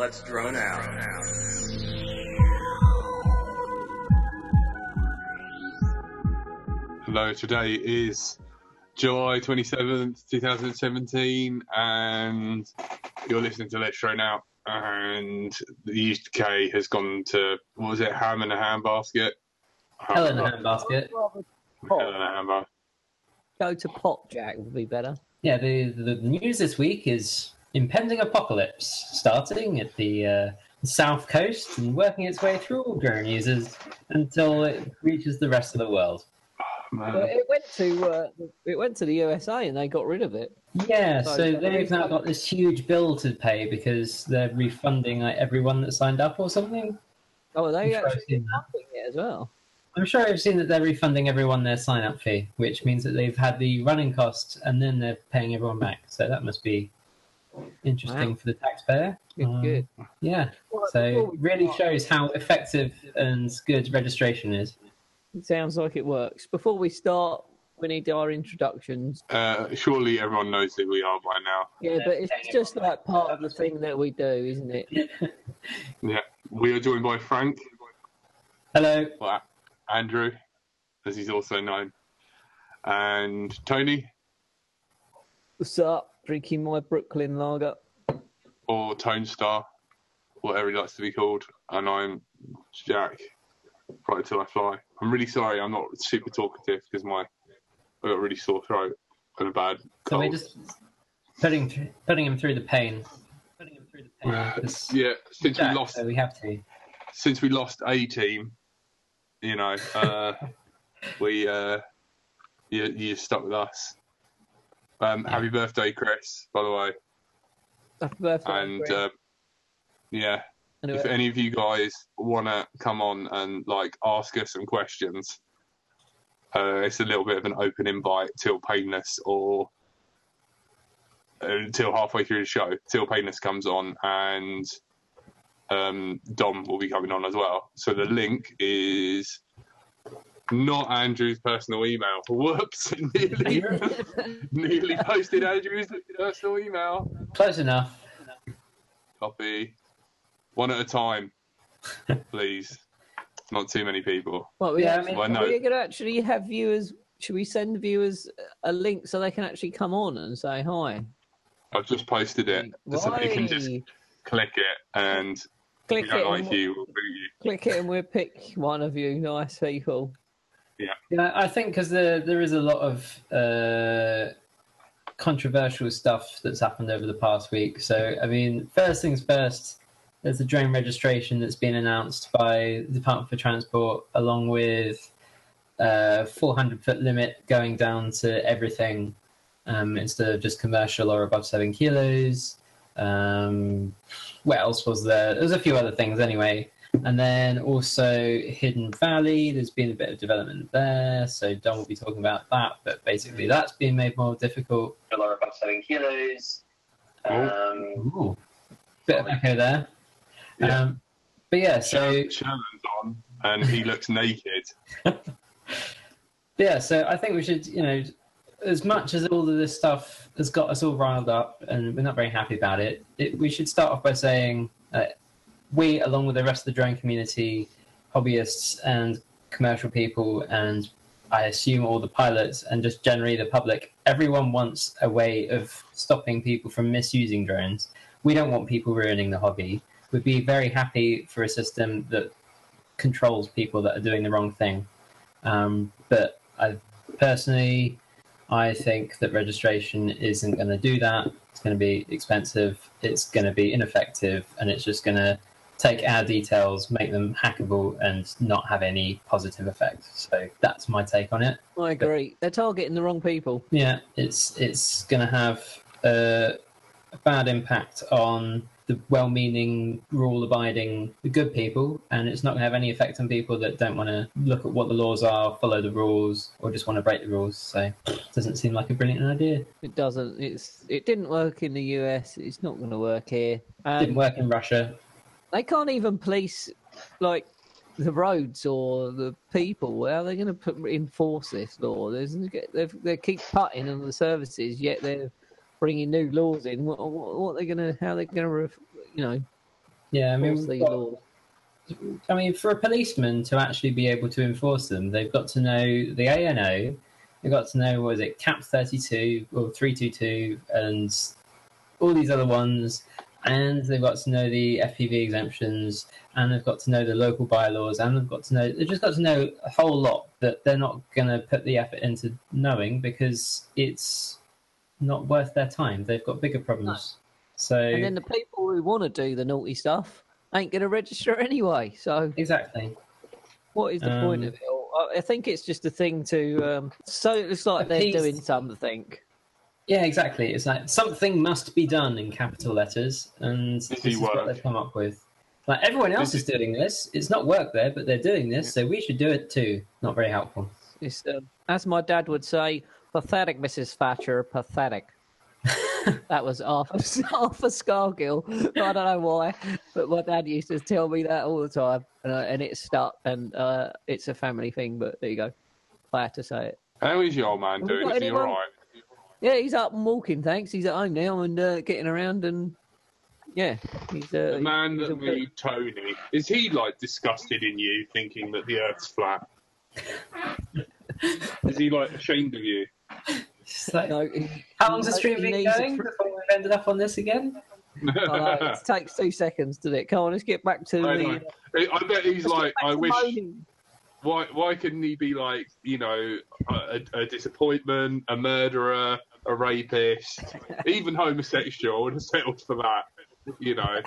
Let's drone out. Hello, today is July 27th, 2017, and you're listening to Let's Drone Out. And the UK has gone to, what was it, ham and a ham basket? Hell in a handbasket. Hell in a ham basket. Go to Pop Jack would be better. Yeah, the, the news this week is impending apocalypse starting at the uh, south coast and working its way through all drone users until it reaches the rest of the world. Man. It went to uh, it went to the USA and they got rid of it. Yeah, So so they've now got this huge bill to pay because they're refunding like everyone that signed up or something. Oh, they I'm actually seen did nothing it as well. I'm sure I've seen that they're refunding everyone their sign up fee, which means that they've had the running costs and then they're paying everyone back. So that must be interesting Wow. for the taxpayer. Good, Um, good. Yeah, Well, so it really start- shows how effective and good registration is. It sounds like it works. Before we start, we need our introductions. Uh, surely everyone knows who we are by now. Yeah, but it's just like part of the thing that we do, isn't it? Yeah, we are joined by Frank, Hello. well, Andrew, as he's also known, and Tony, What's up? Drinking my Brooklyn lager. or Tone Star, whatever he likes to be called, and I'm Jack. Right till I fly. I'm really sorry. I'm not super talkative because my I got a really sore throat and a bad So we're just putting putting him through the pain. Putting him through the pain. Uh, yeah, since we lost, so we have to. since we lost a team, you know, uh, we uh, you you stuck with us. Um, Yeah. Happy birthday, Chris! By the way, Happy birthday. and Chris. uh, yeah, Anyway, if any of you guys want to come on and like ask us some questions, uh, it's a little bit of an open invite till Painless or uh, until halfway through the show. Till Painless comes on and um, Dom will be coming on as well. So the link is not Andrew's personal email. Whoops! nearly, nearly posted Andrew's personal email. Close enough. Copy. One at a time, please. Not too many people. Well, we Yeah, I mean, well, no. we're going to actually have viewers. Should we send viewers a link so they can actually come on and say hi? I've just posted it so you can just click it and click it, like you, we'll you. click it, and we'll pick one of you nice people. Yeah, I think because there there is a lot of uh, controversial stuff that's happened over the past week. So I mean, first things first. There's a drone registration that's been announced by the Department for Transport, along with a 400 foot limit going down to everything um, instead of just commercial or above seven kilos. Um, what else was there? There's a few other things anyway. And then also Hidden Valley, there's been a bit of development there. So Don will be talking about that, but basically that's been made more difficult. Or above seven kilos. Um, ooh, bit of echo there. Yeah. Um, but yeah, so Sher- Sherman's on and he looks naked. yeah, so I think we should, you know, as much as all of this stuff has got us all riled up and we're not very happy about it, it we should start off by saying uh, we, along with the rest of the drone community, hobbyists and commercial people, and I assume all the pilots and just generally the public, everyone wants a way of stopping people from misusing drones. We don't want people ruining the hobby. We'd be very happy for a system that controls people that are doing the wrong thing. Um, but I personally, I think that registration isn't going to do that. It's going to be expensive. It's going to be ineffective, and it's just going to take our details, make them hackable, and not have any positive effect. So that's my take on it. I agree. They're targeting the wrong people. Yeah, it's it's going to have a, a bad impact on the well-meaning, rule-abiding, the good people, and it's not going to have any effect on people that don't want to look at what the laws are, follow the rules, or just want to break the rules. So, it doesn't seem like a brilliant idea. It doesn't. It's. It didn't work in the US. It's not going to work here. Didn't Um, work in Russia. They can't even police like the roads or the people. How are they going to put, enforce this law? There's, they keep cutting on the services, yet they're bringing new laws in. What, what, what are they going to? How are they going to? You know, Yeah, I mean, enforce these got- laws. I mean, for a policeman to actually be able to enforce them, they've got to know the ANO. They've got to know what is it, Cap thirty two or three two two, and all these other ones. And they've got to know the FPV exemptions, and they've got to know the local bylaws, and they've got to know they've just got to know a whole lot that they're not going to put the effort into knowing because it's not worth their time. They've got bigger problems. So And then the people who want to do the naughty stuff ain't going to register anyway. So exactly. what is the point Um, of it? I- think it's just a thing to. Um, so it's like they're Appease- doing something. Yeah, exactly. It's like something must be done in capital letters, and this he is what they've come up with. Like everyone else This is doing this. It's not work there, but they're doing this, so we should do it too. Not very helpful. It's, um, as my dad would say, pathetic, Mrs. Thatcher, pathetic. that was Arthur, Arthur Scargill. I don't know why, but my dad used to tell me that all the time, and, uh, and it stuck. And uh, it's a family thing, but there you go. I had to say it. How is your old man doing? got Is he all right? Yeah, he's up and walking. Thanks. He's at home now and uh, getting around, and yeah, he's uh, The man he's that a made Tony, is he like disgusted in you, thinking that the Earth's flat? is he like ashamed of you? Like, No, how long's the stream been needs a going fr- before we've ended up on this again? I know, it takes two seconds, doesn't it? Come on, let's get back to I the. know. I bet he's like, I wish. moaning. Why? Why couldn't he be like, you know, a, a disappointment, a murderer, a rapist, even homosexual? Would have settled for that, you know.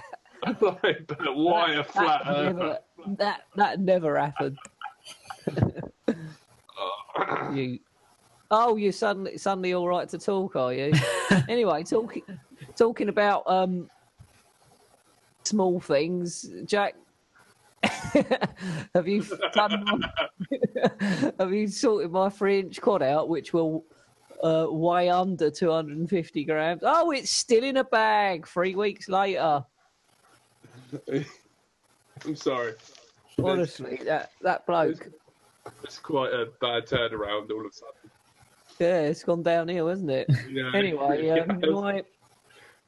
like, but why a flat that Earth? never, that that never happened. you, oh, you're suddenly suddenly all right to talk, are you? anyway, talking talking about um small things, Jack. have you done? my- have you sorted my three-inch quad out, which will uh, weigh under 250 grams? Oh, it's still in a bag. Three weeks later. I'm sorry. Honestly, that that bloke. It's quite a bad turnaround all of a sudden. Yeah, it's gone downhill, hasn't it? Know? Anyway, um, Yeah. my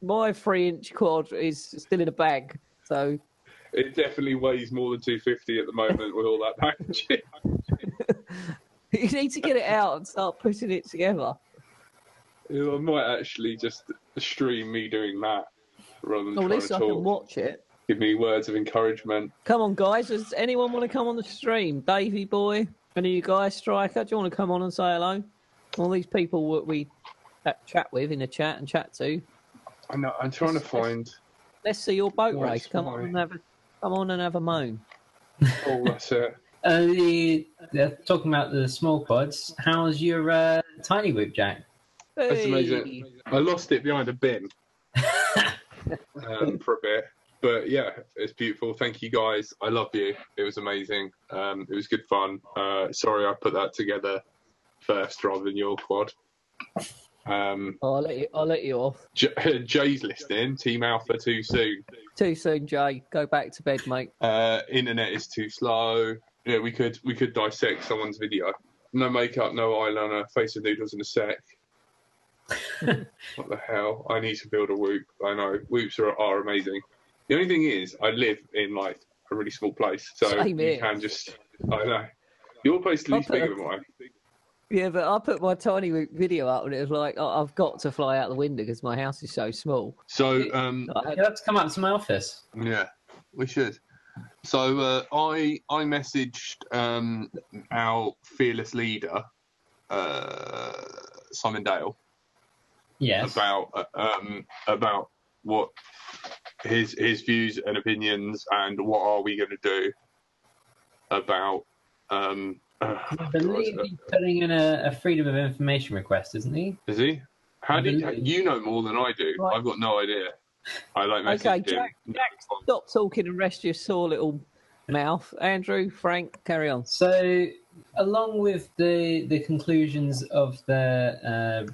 my three inch quad is still in a bag, so It definitely weighs more than 250 at the moment with all that packaging. you need to get it out and start putting it together. I might actually just stream me doing that rather than Well, at trying least to I talk. can watch it. Give me words of encouragement. Come on, guys. Does anyone want to come on the stream? Davey boy, any of you guys, Striker, do you want to come on and say hello? All these people that we chat with in the chat and chat to. I know, I'm trying to find. Let's see your boat race. Come on and have a come on and have a moan. Oh, that's it. Uh, the, they're talking about the small quads. How's your uh, tiny whoop, Jack? That's amazing. I lost it behind a bin um, for a bit. But yeah, it's beautiful. Thank you guys. I love you. It was amazing. Um, it was good fun. Uh, sorry I put that together first rather than your quad. Um, I'll let you. I'll let you off. J- Jay's listening. Team Alpha too soon. Too soon, Jay. Go back to bed, mate. Uh, internet is too slow. Yeah, we could we could dissect someone's video. No makeup, no eyeliner, face of noodles in a sec. what the hell? I need to build a whoop. I know whoops are, are amazing. The only thing is, I live in like a really small place, so Same you here. can just. I know your place is least bigger a- than mine. Yeah, but I put my tiny wi- video up, and it was like oh, I've got to fly out the window because my house is so small. So um, I had- You have to come up to my office. Yeah, we should. So uh, I I messaged um, our fearless leader, uh, Simon Dale, Yes. about uh, um, about what his his views and opinions and what are we going to do about. Um, uh, I believe he's putting in a, a freedom of information request, isn't he? is he? How I did believe- you know more than I do? Right. I've got no idea. I like messaged Okay. Jack- Jack. Stop talking and rest your sore little mouth. Andrew, Frank, carry on. So, along with the the conclusions of the uh,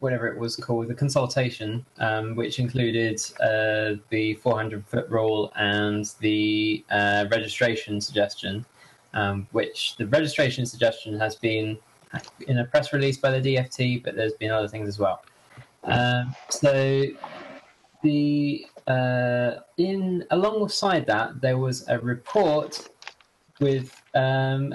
whatever it was called, the consultation, um, which included uh, the 400 foot rule and the uh, registration suggestion, um, which the registration suggestion has been in a press release by the DFT, but there's been other things as well. Um, so the uh, in alongside that, there was a report with um,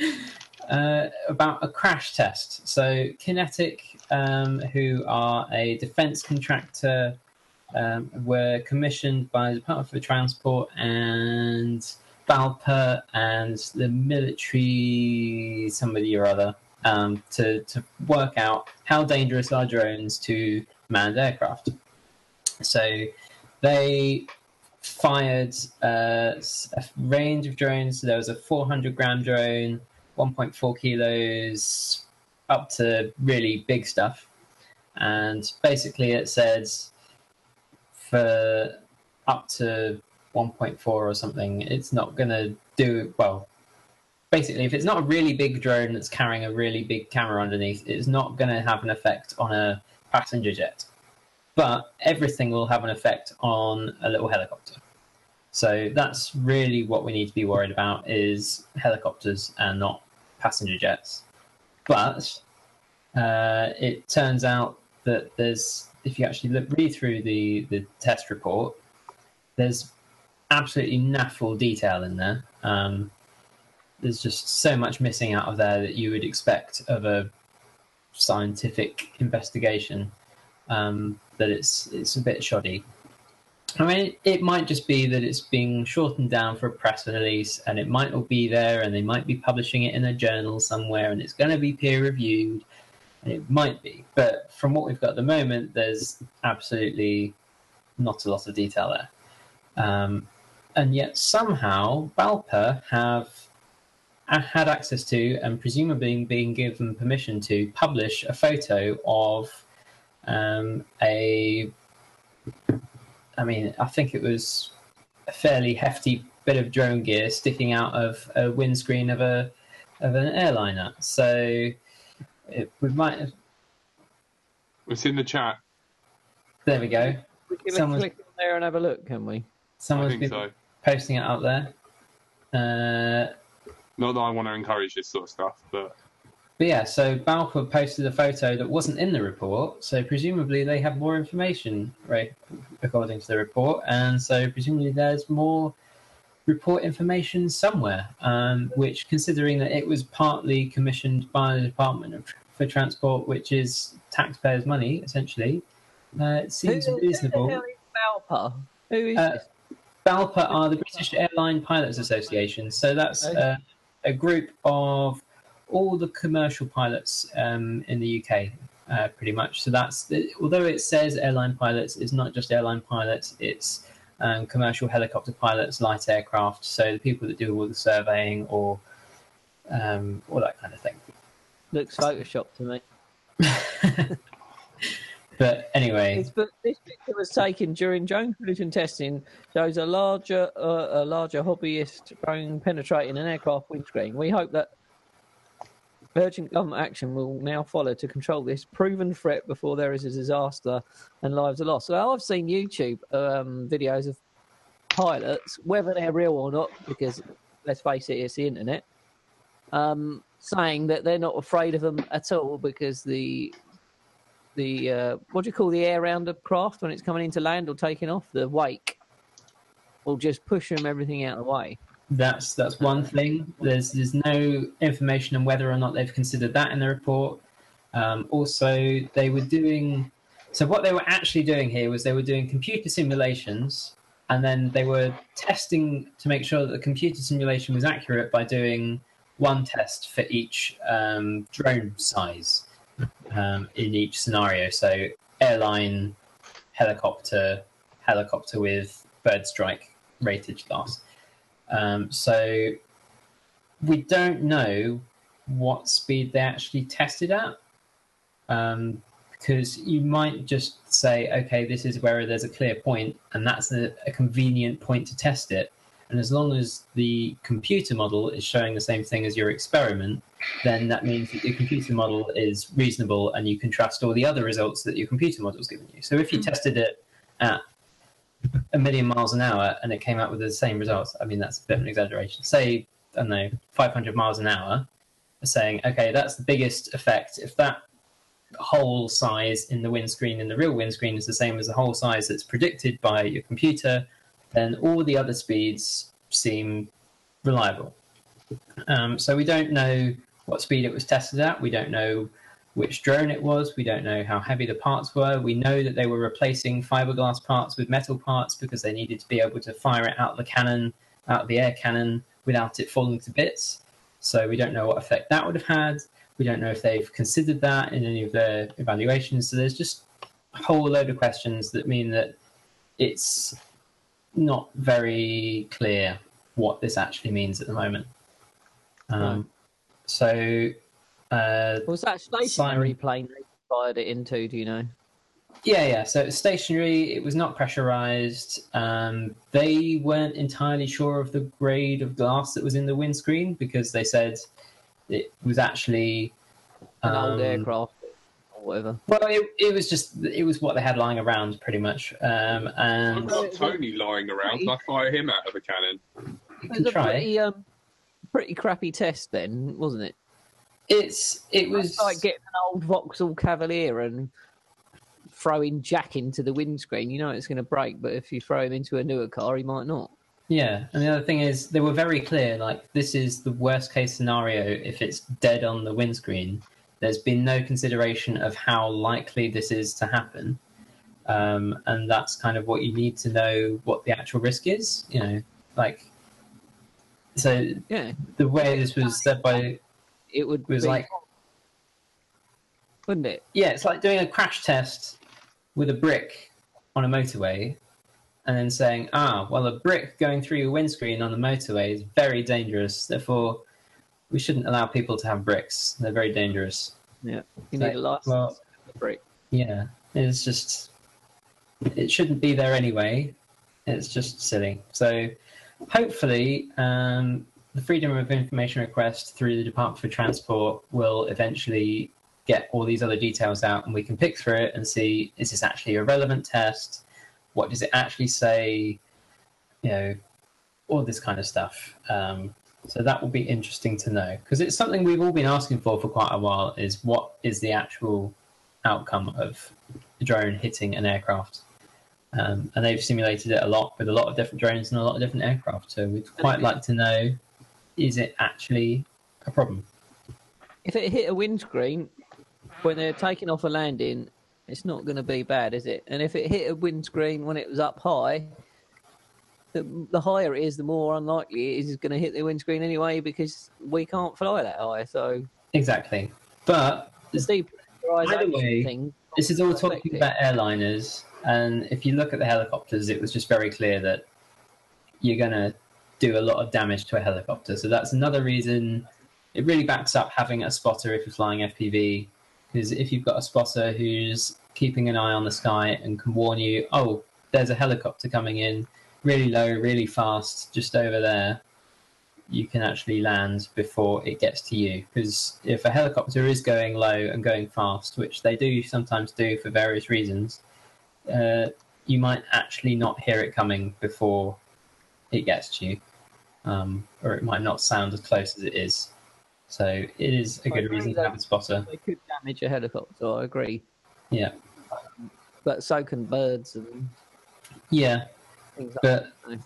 uh, about a crash test. So, QinetiQ, um, who are a defense contractor, um, were commissioned by the Department for Transport and BALPA and the military, somebody or other, um, to, to work out how dangerous are drones to manned aircraft. So they fired uh, a range of drones. So there was a 400 gram drone, 1.4 kilos, up to really big stuff. And basically, it says for up to 1.4 or something, it's not going to do well. Basically, if it's not a really big drone that's carrying a really big camera underneath, it's not going to have an effect on a passenger jet. But everything will have an effect on a little helicopter. So that's really what we need to be worried about is helicopters and not passenger jets. But uh, it turns out that there's, if you actually look, read through the, the test report, there's absolutely naffle detail in there. Um, there's just so much missing out of there that you would expect of a scientific investigation um, that it's it's a bit shoddy. I mean, it might just be that it's being shortened down for a press release, and it might not be there, and they might be publishing it in a journal somewhere, and it's going to be peer reviewed, and it might be. But from what we've got at the moment, there's absolutely not a lot of detail there, um, and yet somehow BALPA have had access to, and presumably being given permission to publish a photo of um, a, I mean, I think it was a fairly hefty bit of drone gear sticking out of a windscreen of a of an airliner. So it, we might. Have, it's in the chat. There we go. We can Someone's, click on there and have a look, can we? Someone's been so. posting it out there. Uh, Not that I want to encourage this sort of stuff, but but yeah, so BALPA posted a photo that wasn't in the report, so presumably they have more information, right, according to the report, and so presumably there's more report information somewhere, um, which, considering that it was partly commissioned by the Department of, for Transport, which is taxpayers' money, essentially, uh, it seems who, reasonable. Who is BALPA? Who is uh? BALPA are the British Airline Pilots Association, so that's uh, a group of all the commercial pilots um, in the UK, uh, pretty much. So that's although it says airline pilots, it's not just airline pilots. It's um, commercial helicopter pilots, light aircraft. So the people that do all the surveying or um, all that kind of thing. Looks Photoshop to me. but anyway, this, this picture was taken during drone collision testing. Shows a larger, uh, a larger hobbyist drone penetrating an aircraft windscreen. We hope that Urgent government action will now follow to control this proven threat before there is a disaster and lives are lost. So I've seen YouTube um, videos of pilots, whether they're real or not, because let's face it, it's the internet, um, saying that they're not afraid of them at all because the the uh, what do you call the air around the craft when it's coming into land or taking off the wake will just push them everything out of the way. That's that's one thing. There's there's no information on whether or not they've considered that in the report. Um, also, they were doing so. What they were actually doing here was they were doing computer simulations, and then they were testing to make sure that the computer simulation was accurate by doing one test for each um, drone size um, in each scenario. So, airline, helicopter, helicopter with bird strike rated class. Um, so we don't know what speed they actually tested at. Um, because you might just say, okay, this is where there's a clear point, and that's a, a, convenient point to test it. And as long as the computer model is showing the same thing as your experiment, then that means that your computer model is reasonable and you can trust all the other results that your computer model is giving you. So if you mm-hmm. tested it at a million miles an hour and it came out with the same results, I mean, that's a bit of an exaggeration. Say, I don't know, 500 miles an hour, saying, okay, that's the biggest effect. If that hole size in the windscreen in the real windscreen is the same as the hole size that's predicted by your computer, then all the other speeds seem reliable. Um, so we don't know what speed it was tested at. We don't know which drone it was. We don't know how heavy the parts were. We know that they were replacing fiberglass parts with metal parts because they needed to be able to fire it out of the cannon, out of the air cannon, without it falling to bits. So we don't know what effect that would have had. We don't know if they've considered that in any of their evaluations. So there's just a whole load of questions that mean that it's not very clear what this actually means at the moment. Um, So, uh, Was that stationary plane they fired it into? Do you know? yeah, yeah. So it's stationary. It was not pressurized. Um, they weren't entirely sure of the grade of glass that was in the windscreen because they said it was actually An old um, aircraft or whatever. Well, it, it was just it was what they had lying around, pretty much. Um, I've and got Tony lying around. Can I fire him out of a cannon? you It was a try. pretty, um, pretty crappy test then, wasn't it? It's it It was was like getting an old Vauxhall Cavalier and throwing Jack into the windscreen. You know it's going to break, but if you throw him into a newer car, he might not. Yeah, and the other thing is they were very clear. Like this is the worst case scenario if it's dead on the windscreen. There's been no consideration of how likely this is to happen, um, and that's kind of what you need to know what the actual risk is. You know, like so Yeah, the way this was said by it would was be, like wouldn't it? yeah, it's like doing a crash test with a brick on a motorway and then saying, ah, well, a brick going through your windscreen on the motorway is very dangerous. Therefore, we shouldn't allow people to have bricks. They're very dangerous. Yeah, you Like, need a license. well- brick. Yeah, it's just, it shouldn't be there anyway. It's just silly. So, hopefully, um, the Freedom of Information request through the Department for Transport will eventually get all these other details out and we can pick through it and see is this actually a relevant test? What does it actually say? You know, all this kind of stuff. Um, so that will be interesting to know because it's something we've all been asking for for quite a while is what is the actual outcome of a drone hitting an aircraft. Um, and they've simulated it a lot with a lot of different drones and a lot of different aircraft. So we'd quite like to know is it actually a problem? If it hit a windscreen when they're taking off a landing, it's not going to be bad, is it? And if it hit a windscreen when it was up high, the, the higher it is, the more unlikely it is going to hit the windscreen anyway because we can't fly that high. So Exactly. But the depressurization Either way, thing. this is all talking about airliners. And if you look at the helicopters, it was just very clear that you're going to do a lot of damage to a helicopter. So that's another reason it really backs up having a spotter if you're flying FPV. Because if you've got a spotter who's keeping an eye on the sky and can warn you, oh, there's a helicopter coming in really low, really fast, just over there, you can actually land before it gets to you. Because if a helicopter is going low and going fast, which they do sometimes do for various reasons, uh, you might actually not hear it coming before it gets to you, um, or it might not sound as close as it is. So it is a I good reason to have a spotter. They could damage a helicopter, I agree. Yeah, But so can birds and yeah, like but that.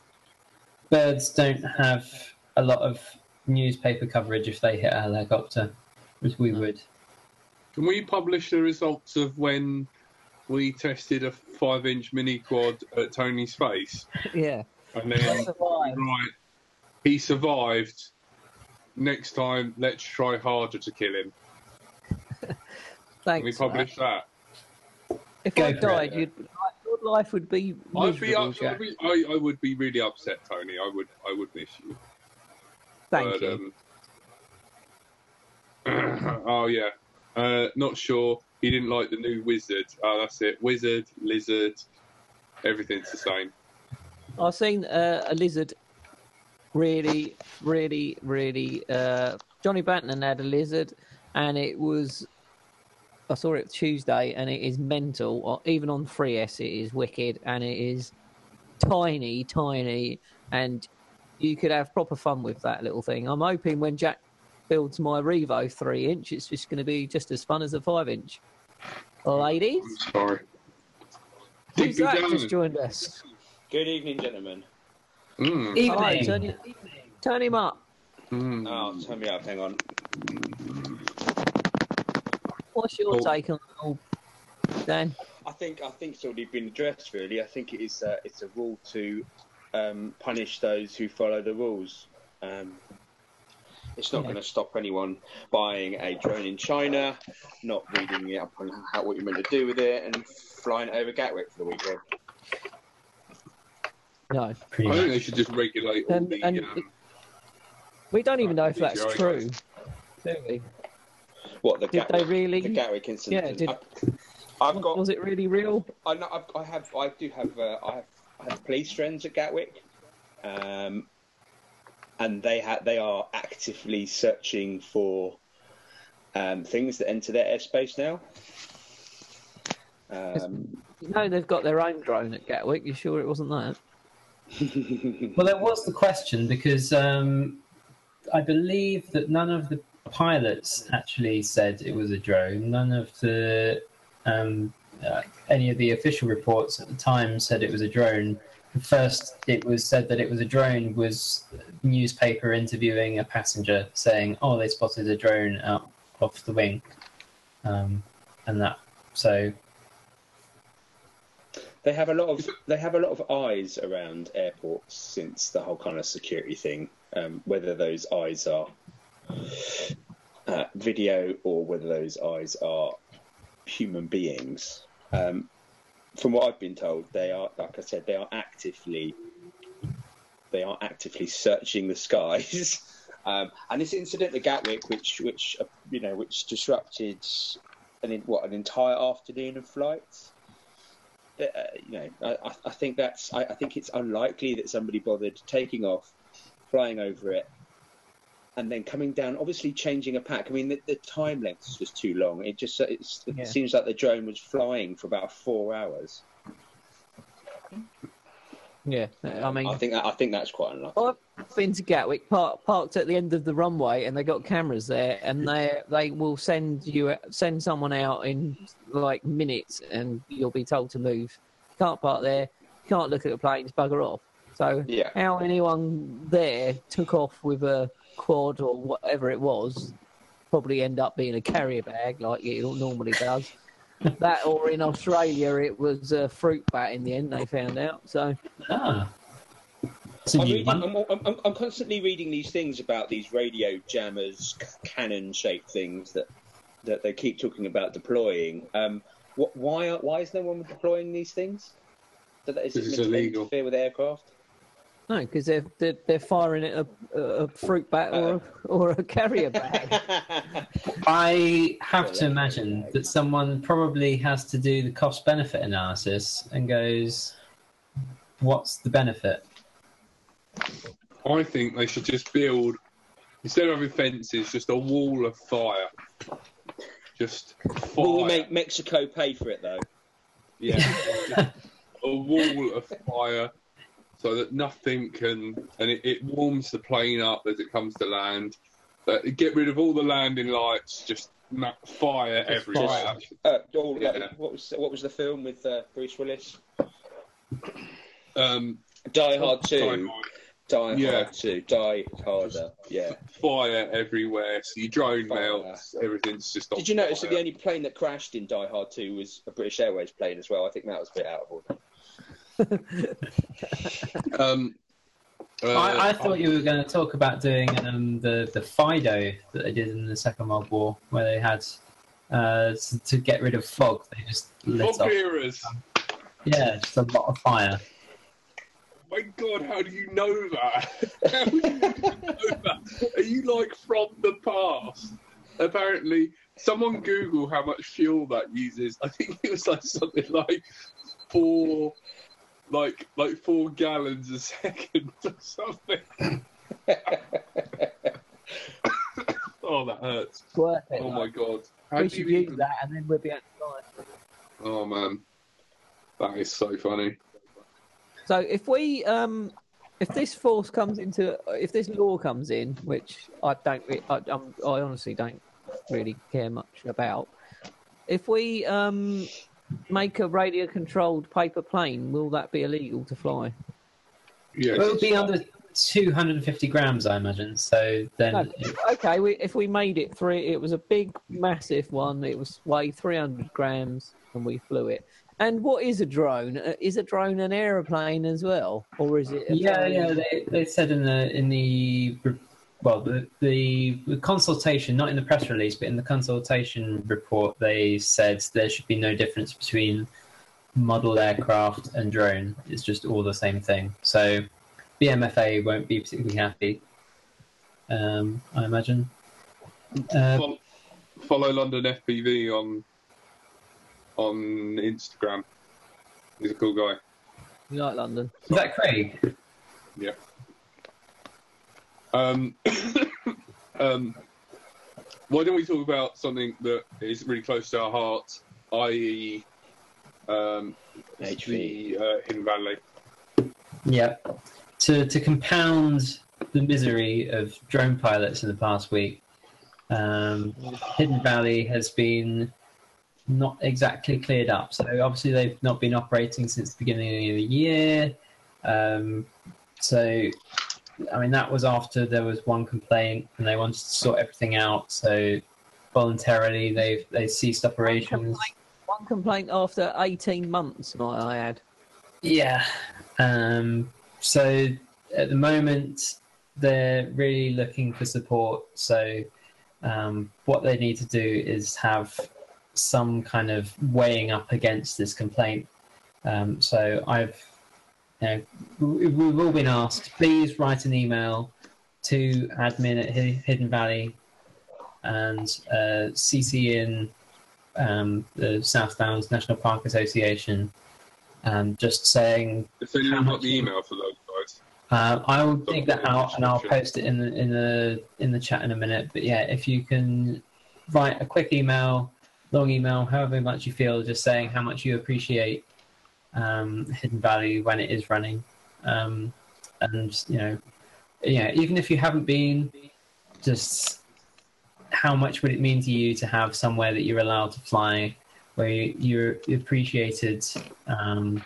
birds don't have a lot of newspaper coverage if they hit a helicopter, as we No. would. Can we publish the results of when we tested a five-inch mini quad at Tony's face, Yeah. and then Survive. right, he survived. Next time, let's try harder to kill him. Can Thanks. we for that. publish that? If Go I for it. died, you'd, your life would be I'd be, miserable, up, I'd be I, I would be really upset, Tony. I would I would miss you. Thank but, you. Um, oh yeah, uh, not sure. He didn't like the new wizard. Oh, that's it. Wizard, lizard, everything's the same. I've seen uh, a lizard really, really, really. Uh, Johnny Banton had a lizard, and it was. I saw it Tuesday, and it is mental. Or Even on 3S, it is wicked, and it is tiny, tiny, and you could have proper fun with that little thing. I'm hoping when Jack builds my Revo three inch, it's just going to be just as fun as a five inch. ladies. I'm sorry. Who's that just joined us? Good evening, gentlemen. Mm, Hi, Evening. turn, turn him up. mm. Oh, turn me up. Hang on. What's your Oh. take on it all, Dan? I think I think it's already been addressed. Really, I think it is. Uh, it's a rule to um, punish those who follow the rules. Um, it's not Yeah. going to stop anyone buying a drone in China, not reading it up on how, what you're meant to do with it, and flying it over Gatwick for the weekend. No. Pretty I think they should just regulate all And- the. and um, We don't even know if that's DJI true, do we? What the Did they Gatwick, really? the Gatwick incident? Yeah, did- I, I've got. Was it really real? I, know, I've, I have. I do have. Uh, I have. I have police friends at Gatwick, um, and they ha- They are actively searching for um, things that enter their airspace now. Um, No, they've got their own drone at Gatwick. You sure it wasn't that? Well, there was the question because um, I believe that none of the pilots actually said it was a drone. None of the um, uh, any of the official reports at the time said it was a drone. First, it was said that it was a drone. Was newspaper interviewing a passenger saying, "Oh, they spotted a drone out off the wing," um, and that. So they have a lot of. They have a lot of eyes around airports since the whole kind of security thing. Um, whether those eyes are uh, video or whether those eyes are human beings. Um, from what I've been told, they are, like I said, they are actively, they are actively searching the skies. Um, and this incident at Gatwick, which, which, uh, you know, which disrupted an what an entire afternoon of flights. Uh, you know, I, I- think that's, I, I think it's unlikely that somebody bothered taking off, flying over it, and then coming down, obviously changing a pack. I mean, the, the time length is just too long. It just it's, it seems like the drone was flying for about four hours. Yeah. Um, I mean, I think that, I think that's quite unlucky. I've been to Gatwick, park, parked at the end of the runway, and they got cameras there, and they they will send you send someone out in like minutes, and you'll be told to move. Can't park there. You can't look at the planes. Bugger off. So Yeah. how anyone there took off with a quad or whatever it was, probably end up being a carrier bag like it normally does. That or in Australia, it was a fruit bat in the end. They found out. So ah, it's a I'm, reading. I'm, I'm, I'm constantly reading these things about these radio jammers, cannon-shaped things that that they keep talking about deploying. Um, what, why are, why is no one deploying these things? Is it This is to illegal. interfere with aircraft? No, because they're, they're they're firing at a, a fruit bat or a, or a carrier bag. I have to imagine that someone probably has to do the cost benefit analysis and goes, what's the benefit? I think they should just build instead of having fences, just a wall of fire. Just fire. Will we make Mexico pay for it though? Yeah, just a wall of fire, so that nothing can, and it, it warms the plane up as it comes to land. But get rid of all the landing lights. Just ma- fire Just everywhere. Uh, all, Yeah. like, what was what was the film with uh, Bruce Willis? Um, Die Hard Two. fire, Die Yeah. Hard Two. Die Harder. Yeah. fire everywhere. So your drone Fire. melts. Everything's just. On Did you notice that the only plane that crashed in Die Hard 2 was a British Airways plane as well? I think that was a bit out of order. Um, uh, I, I thought you were going to talk about doing um, the, the Fido that they did in the Second World War, where they had uh, to, get rid of fog, they just lit fog off. mirrors. Yeah, just a lot of fire. My God, how do you know that? How do you know that? Are you like from the past? Apparently, someone Google how much fuel that uses. I think it was like something like four, like like four gallons a second or something. oh, that hurts. Worth it. Oh my God. How we should use even- that, and then we'll be able to. Oh man, that is so funny. So if we um if this force comes into if this law comes in, which I don't I, I'm, I honestly don't really care much about, If we um, make a radio controlled paper plane, will that be illegal to fly? Yeah, It would be under 250 grams, I imagine. So then, No, okay, we, if we made it three, it was a big, massive one. It was weighed 300 grams, and we flew it. And what is a drone? Uh, Is a drone an aeroplane as well, or is it? A yeah, plane? yeah, they, they said in the in the well the, the the consultation, not in the press release, but in the consultation report, they said there should be no difference between model aircraft and drone. It's just all the same thing. So BMFA won't be particularly happy. Um, I imagine. Uh, Fol- follow London FPV on on Instagram. He's a cool guy. You like London? is that Craig? Yeah. Um, um, why don't we talk about something that is really close to our heart, i.e., um, HV. the uh, Hidden Valley? Yeah. To to compound the misery of drone pilots in the past week, um, Hidden Valley has been not exactly cleared up. So obviously they've not been operating since the beginning of the year. Um, so I mean that was after there was one complaint and they wanted to sort everything out. So voluntarily they've they ceased operations. One complaint after 18 months, might I add. Yeah. Um, so at the moment, they're really looking for support. So um, what they need to do is have some kind of weighing up against this complaint. Um, so I've, know, we- we've all been asked, please write an email to admin at Hidden Valley and uh, CC in um, the South Downs National Park Association um, just saying If anyone got the email for those guys, uh, I will dig that out and I'll post it in the in the in the chat in a minute. But yeah, if you can write a quick email, long email, however much you feel, just saying how much you appreciate um, Hidden Valley when it is running, um, and you know, yeah, even if you haven't been, just how much would it mean to you to have somewhere that you're allowed to fly, where you, you're appreciated, um,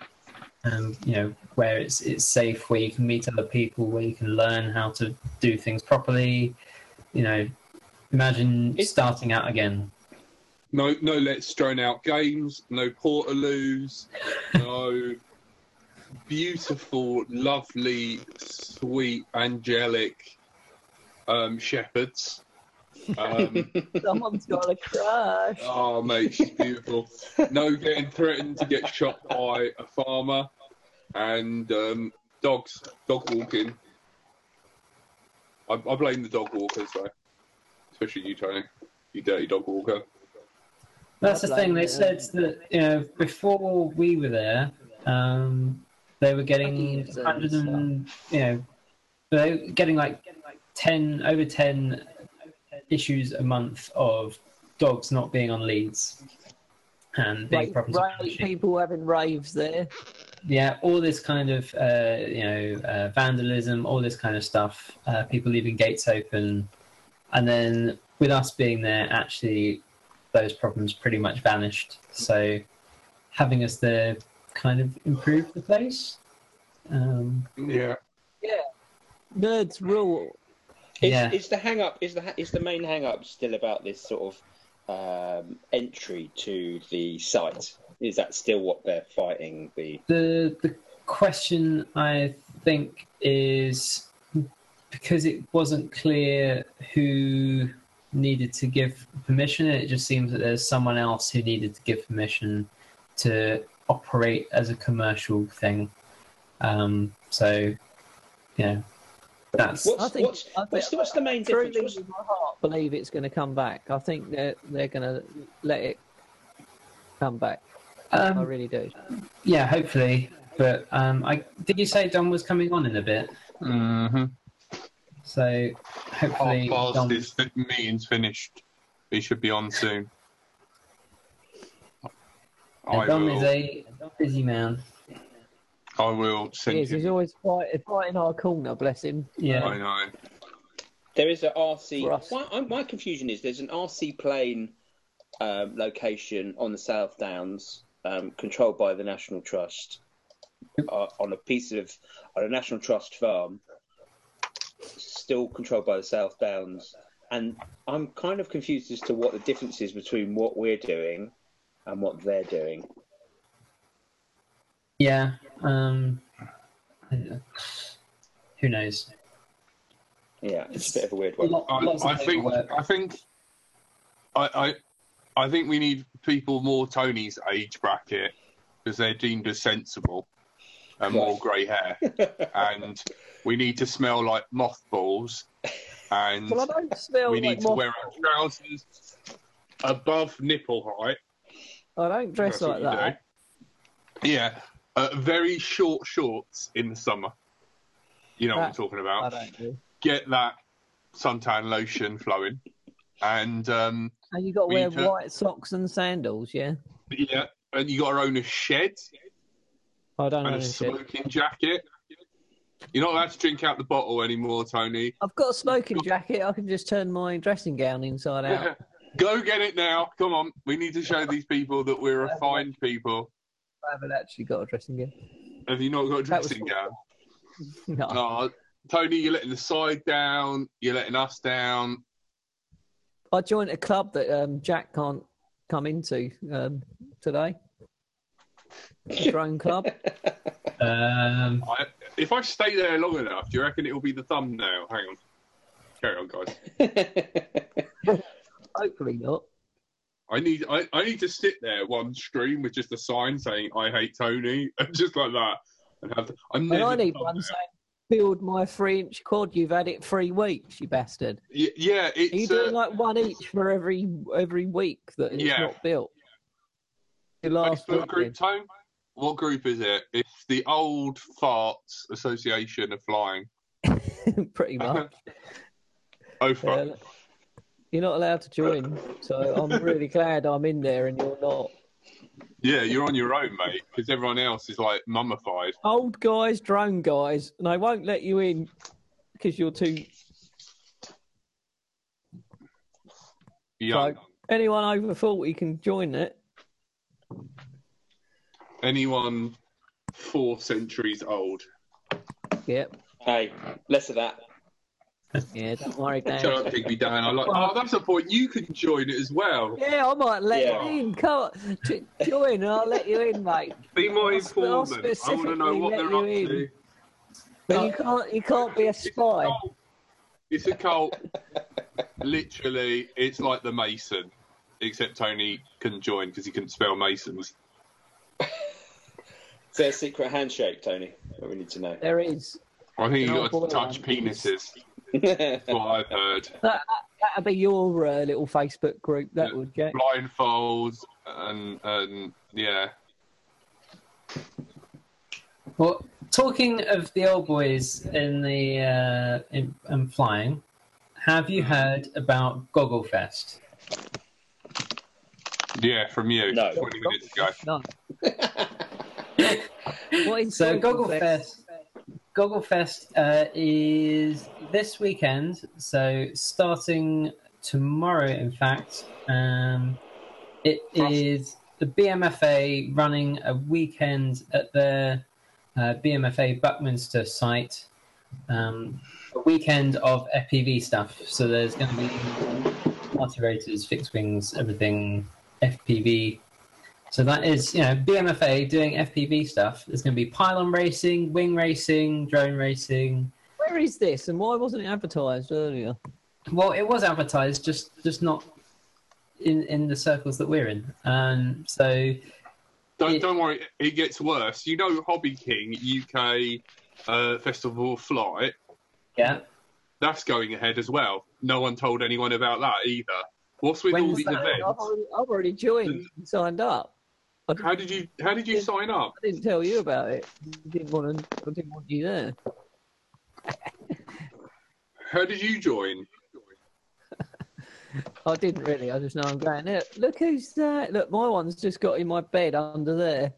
and you know where it's it's safe, where you can meet other people, where you can learn how to do things properly. You know, imagine starting out again. No, no, let's drone out games, no portaloos, no beautiful, lovely, sweet, angelic um, shepherds. Um, Someone's got a crush. oh, mate, she's beautiful. No getting threatened to get shot by a farmer, and um, dogs, dog walking. I, I blame the dog walkers though, especially you, Tony. You dirty dog walker. That's the thing. They said that you know before we were there, um, they were getting hundred and you know they were getting like ten over ten issues a month of dogs not being on leads and big Like, problems. right, people having raves there. yeah, all this kind of uh, you know uh, vandalism, all this kind of stuff. Uh, people leaving gates open, and then with us being there, actually, those problems pretty much vanished. So having us there kind of improved the place. Um, Yeah. Nerds rule. Is, Yeah. is the hang up is the is the main hang up still about this sort of um, entry to the site? Is that still what they're fighting? The the the question I think is because it wasn't clear who needed to give permission. It just seems that there's someone else who needed to give permission to operate as a commercial thing. Um, so, yeah, that's What's- I think, what's- I think what's the- what's the main I truly difference? with my heart believe it's going to come back. I think they're they're going to let it come back. Um, I really do. yeah. Hopefully, but um, I did you say Don was coming on in a bit? Mm-hmm. So hopefully, Half past Don, his meeting's finished. He should be on soon. I Don is will, a busy man. I will He send is. He's always fighting, fighting our corner. Bless him. Yeah. I know. there is a RC. My, my confusion is there's an RC plane um, location on the South Downs, um, controlled by the National Trust, uh, on a piece of on a National Trust farm, still controlled by the South Downs. And I'm kind of confused as to what the difference is between what we're doing and what they're doing. Yeah. Um, who knows? Yeah, it's a bit of a weird one. lot- I, I think. I think I, I I think we need people more Tony's age bracket because they're deemed as sensible and more grey hair, and we need to smell like mothballs, and Well, I don't smell we like need to moth- wear our trousers above nipple height. I don't dress That's like that. do. Yeah, uh, very short shorts in the summer. You know what I'm That- talking I about. don't do. Get that suntan lotion flowing, and um, And you got to We wear to- white socks and sandals, yeah. yeah, and you got to own a shed I don't know. and a this shit. smoking jacket. You're not allowed to drink out the bottle anymore, Tony. I've got a smoking jacket. I can just turn my dressing gown inside out. Go get it now. Come on. We need to show these people that we're refined people. I haven't actually got a dressing gown. Have you not got a That was dressing gown? No. Oh, Tony, you're letting the side down. You're letting us down. I joined a club that um, Jack can't come into um, today. A drone club. Um, I, if I stay there long enough, do you reckon it will be the thumbnail? Hang on. Carry on, guys. Hopefully not. I need I, I need to sit there one stream with just a sign saying I hate Tony and just like that and have. I'm And I need one that. saying, build my three inch quad. You've had it three weeks, you bastard. Y- Yeah, Are you it's doing uh, like one each for every every week that it's Yeah. not built? Your last Facebook group tone. What group is it? It's the Old Farts Association of Flying. pretty much. Oh fuck! Yeah. You're not allowed to join, so I'm really glad I'm in there and you're not. Yeah, you're on your own, mate, because everyone else is like mummified. Old guys, drone guys, and I won't let you in because you're too. Young. So- Anyone over 40 can join it. Anyone four centuries old. Yep. hey, less of that. Yeah, don't worry, Dan. Shut up, Digby Dan. I like. Oh, that's a point. You can join it as well. Yeah, I might let Yeah. you in. Come on, J- join and I'll let you in, mate. Be my I'll informant. I want to know what they're you up in. to. But you can't, you can't be a It's a spy. cult. It's a cult. Literally, it's like the Mason, except Tony can join because he couldn't spell Masons. Is there a secret handshake, Tony? That we need to know. There is. I think you No, got to touch penises. That's what I've heard. That, that'd be your uh, little Facebook group. That Yeah. would, get Blindfolds and and yeah. well, talking of the old boys in the uh, in, in flying, have you heard about Goggle Fest? Yeah, from you. No. 20 minutes ago. No. What is So Goggle Goggle Fest? Fest, Goggle Fest uh, is this weekend. So starting tomorrow, in fact, um, it is the BMFA running a weekend at their uh, BMFA Buckminster site. Um, a weekend of FPV stuff. So there's going to be multi rotors, fixed wings, everything FPV so that is, you know, BMFA doing FPV stuff. There's going to be pylon racing, wing racing, drone racing. Where is this and why wasn't it advertised earlier? Well, it was advertised, just just not in in the circles that we're in. Um, so Don't It- don't worry, it gets worse. You know, Hobby King UK uh, Festival of Flight. yeah, That's going ahead as well. No one told anyone about that either. What's with all When's these that? I've events? already, I've already joined signed up. How did you How did you sign up? I didn't tell you about it. I didn't want to. I didn't want you there. How did you join? I didn't really. I just know I'm going there. Look who's that. Look, my one's just got in my bed under there.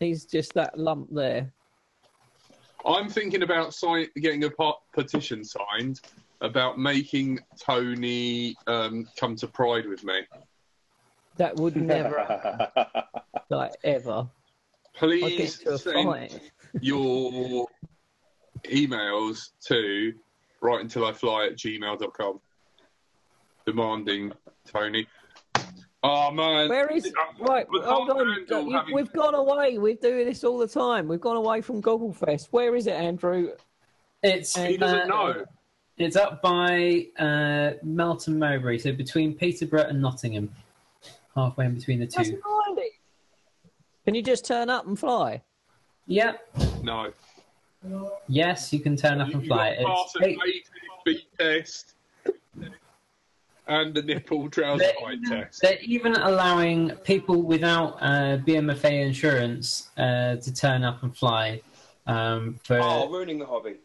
He's just that lump there. I'm thinking about sign, getting a pot, petition signed about making Tony um, come to Pride with me. That would never, happen, like ever. Please into a send your emails to right until I fly at gmail.com. Demanding Tony. Oh man. Where is Uh, right? Hold on, you, having... we've gone away. We're doing this all the time. We've gone away from Gogglefest. Where is it, Andrew? It's He doesn't uh, know. It's up by uh, Melton Mowbray, so between Peterborough and Nottingham, halfway in between the two. behind it. Can you just turn up and fly? Yeah. No. Yes, you can turn up and You fly. got to pass It's eight, ATB test and the nipple trouser they're, height even, test. they're even allowing people without uh, BMFA insurance uh, to turn up and fly um, for oh, ruining the hobby.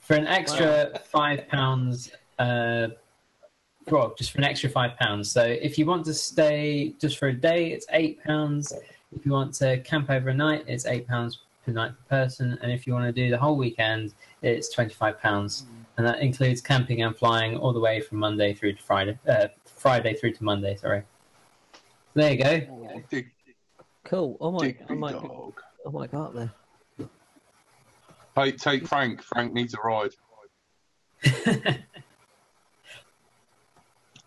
for an extra five pounds. Uh, well, just for an extra five pounds. So if you want to stay just for a day, it's eight pounds. If you want to camp overnight, it's eight pounds per night per person. And if you want to do the whole weekend, it's twenty five pounds, and that includes camping and flying all the way from Monday through to Friday. Uh, Friday through to Monday. Sorry. There you go. Oh, Cool. Oh my, I Digby might, dog. I might go up there. Hey, take Frank. Frank needs a ride.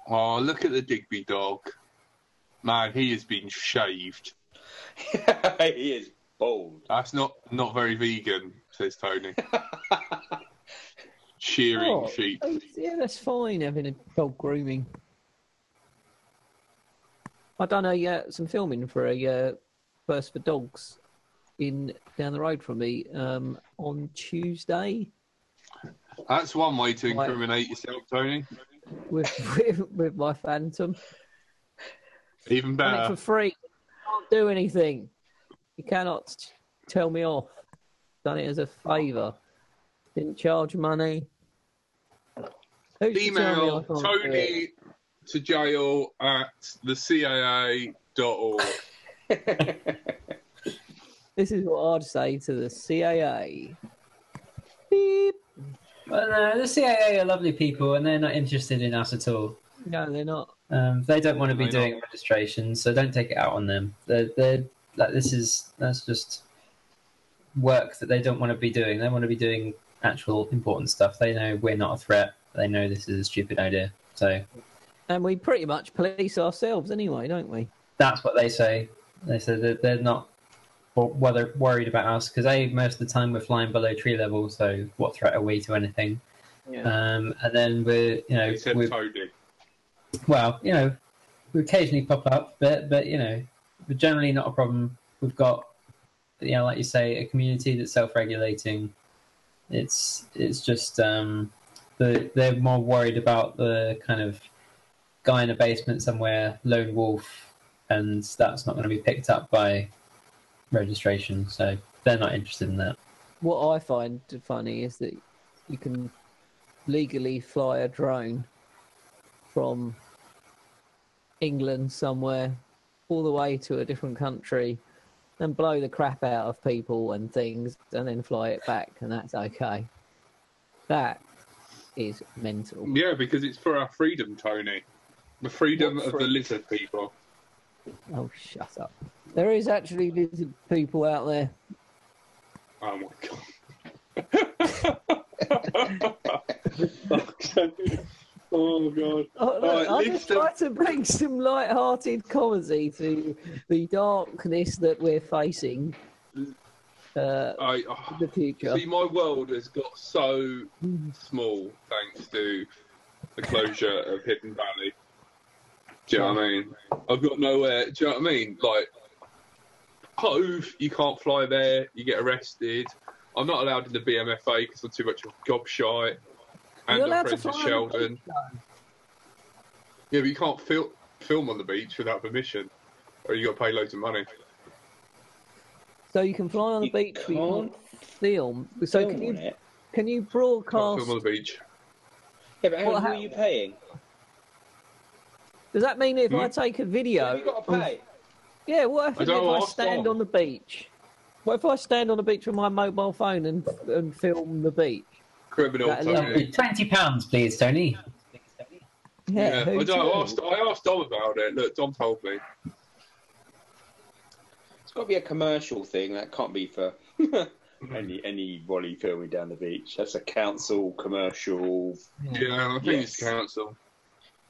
Oh, look at the Digby dog. Man, he has been shaved. he is bald. That's not not very vegan, says Tony. Shearing Oh, sheep. oh, yeah, that's fine having a dog grooming. I've done a uh, some filming for a uh, First for Dogs in down the road from me um, on Tuesday That's one way to Right. incriminate yourself, Tony. With with, with my Phantom. Even better. for free. Can't do anything. You cannot tell me off. Done it as a favour. Didn't charge money. Who's to tell me I Email it? Tony to jail at the CAA.org. This is what I'd say to the CAA. Beep. Well, no, the CAA are lovely people, and they're not interested in us at all. No, they're not. Um, they don't want to be Why doing registrations, so don't take it out on them. They're, they're like this is that's just work that they don't want to be doing. They want to be doing actual important stuff. They know we're not a threat. They know this is a stupid idea. So And we pretty much police ourselves anyway, don't we? that's what they say. They say that they're not whether worried about us because a most of the time we're flying below tree level. So what threat are we to anything? Um, and then we're you know Except we're, Tony. well, you know, we occasionally pop up, but but you know, we're generally not a problem. We've got, you know, like you say, a community that's self-regulating. It's it's just um, the they're more worried about the kind of guy in a basement somewhere, lone wolf, and that's not going to be picked up by registration. So they're not interested in that. What I find funny is that you can legally fly a drone from England somewhere all the way to a different country and blow the crap out of people and things and then fly it back and that's okay. That is mental. Yeah, because it's for our freedom, Tony. The freedom What of the lizard people. Oh, shut up. There is actually lizard people out there. Oh my god. oh god. Oh, look, Right, I just try to bring some light-hearted comedy to the darkness that we're facing uh, I, in oh, the future. see, my world has got so small thanks to the closure of Hidden Valley. Do you know what I mean? I've got nowhere. Do you know what I mean? Like, Hove, you can't fly there. You get arrested. I'm not allowed in the BMFA because I'm too much of a gobshite. And You're I'm allowed to friends with on the Sheldon. beach. Yeah, but you can't fil- film on the beach without permission, or you got to pay loads of money. So you can fly on the You beach, but you can't can't film. So Film can you it. can you Can't broadcast? film on the beach. Yeah, but hang Well, on, who how- are you paying? Does that mean if I Hmm? take a video? Have you got to of- pay? Yeah. What I if, if I stand on the beach? What if I stand on the beach with my mobile phone and and film the beach? Criminal, Tony. Twenty pounds, please, Tony. Yeah, I, don't, I, asked, I asked Dom about it. Look, Dom told me. It's got to be a commercial thing. That can't be for any any Wally filming down the beach. That's a council commercial. Yeah, I think Yes. it's council.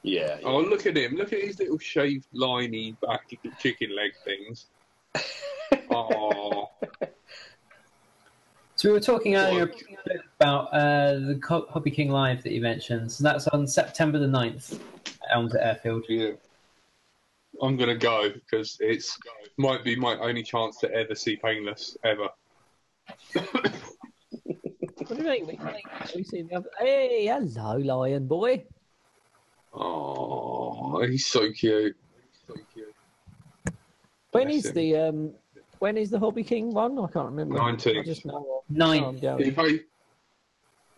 Yeah. yeah. Oh, look at him. Look at his little shaved, liney back chicken leg things. Oh, So we were talking earlier about uh, the Hobby King Live that you mentioned. So that's on September the 9th at Elmsett Airfield. yeah. I'm gonna go because it's might be my only chance to ever see Painless ever. What do you mean? We, we seen the other... Hey, hello, lion boy. Oh, he's so cute. So cute. When Bless is him. the um? When is the Hobby King one? I can't remember. 19th. I just know. Oh, I'm 9th, Did joking. you pay?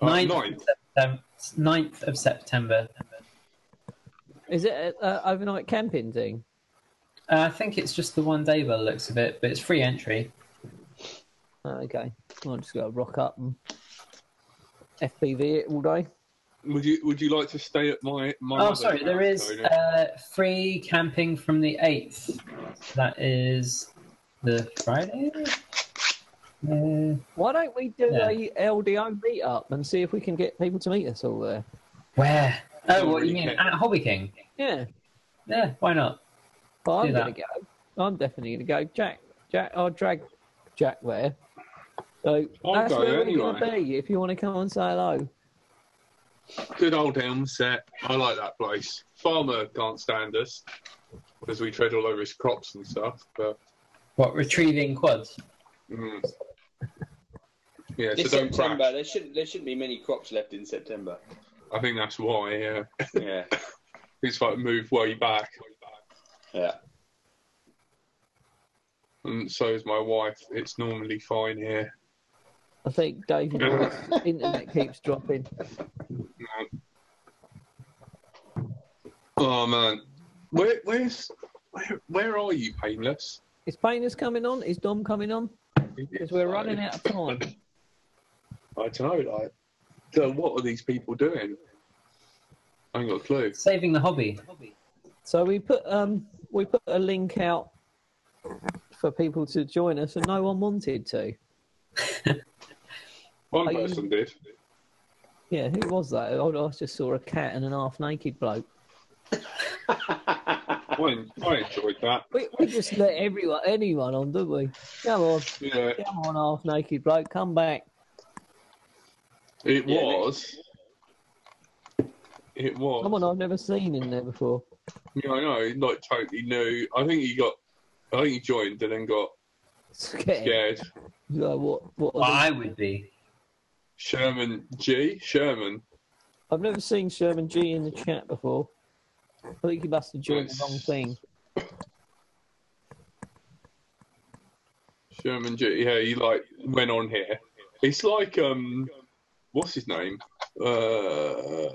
Uh, 9th, ninth. September, 9th of September. Is it an uh, overnight camping thing? Uh, I think it's just the one day by the looks of it, but it's free entry. Oh, okay. I'll just go rock up and FPV it all day. Would you Would you like to stay at my my? Oh, sorry, There is house, uh, free camping from the 8th. That is the Friday? Uh, Why don't we do Yeah. a LDO meetup and see if we can get people to meet us all there? where? Oh, Don't what you mean? care. At Hobby King? Yeah. Yeah, why not? Well, I'm Do going to go. I'm definitely going to go. Jack, Jack, I'll drag Jack there. So I'll that's go where we're going to anyway. be if you want to come and say hello. Good old Elmsett. I like that place. Farmer can't stand us because we tread all over his crops and stuff. But What, retrieving quads? mm. yeah, This so don't September, crash. there shouldn't there shouldn't be many crops left in September. I think that's why. Yeah, Yeah, it's like move way back, yeah. and so is my wife. It's normally fine here. I think David Boy's internet keeps dropping. Oh man, where where's where, where are you, painless? Is painless coming on? Is Dom coming on? Because we're running out of time. I don't know. Like, so what are these people doing? I ain't got a clue. Saving the hobby. So we put um we put a link out for people to join us, and no one wanted to. One Are you- person did. Yeah, who was that? I I just saw a cat and an half-naked bloke. I, I enjoyed that. We, we just let everyone, anyone on, didn't we? Come on, Yeah, come on, half-naked bloke, come back. it Yeah, was. It was. Come on, I've never seen him there before. Yeah, I know. Like totally new. I think he got. I think he joined and then got Scared. scared. So what? What? Well, I would be. Sherman G. Sherman. I've never seen Sherman G in the chat before. I think he must have joined the wrong thing. Sherman G. Yeah, he like went on here. It's like um, what's his name? Uh,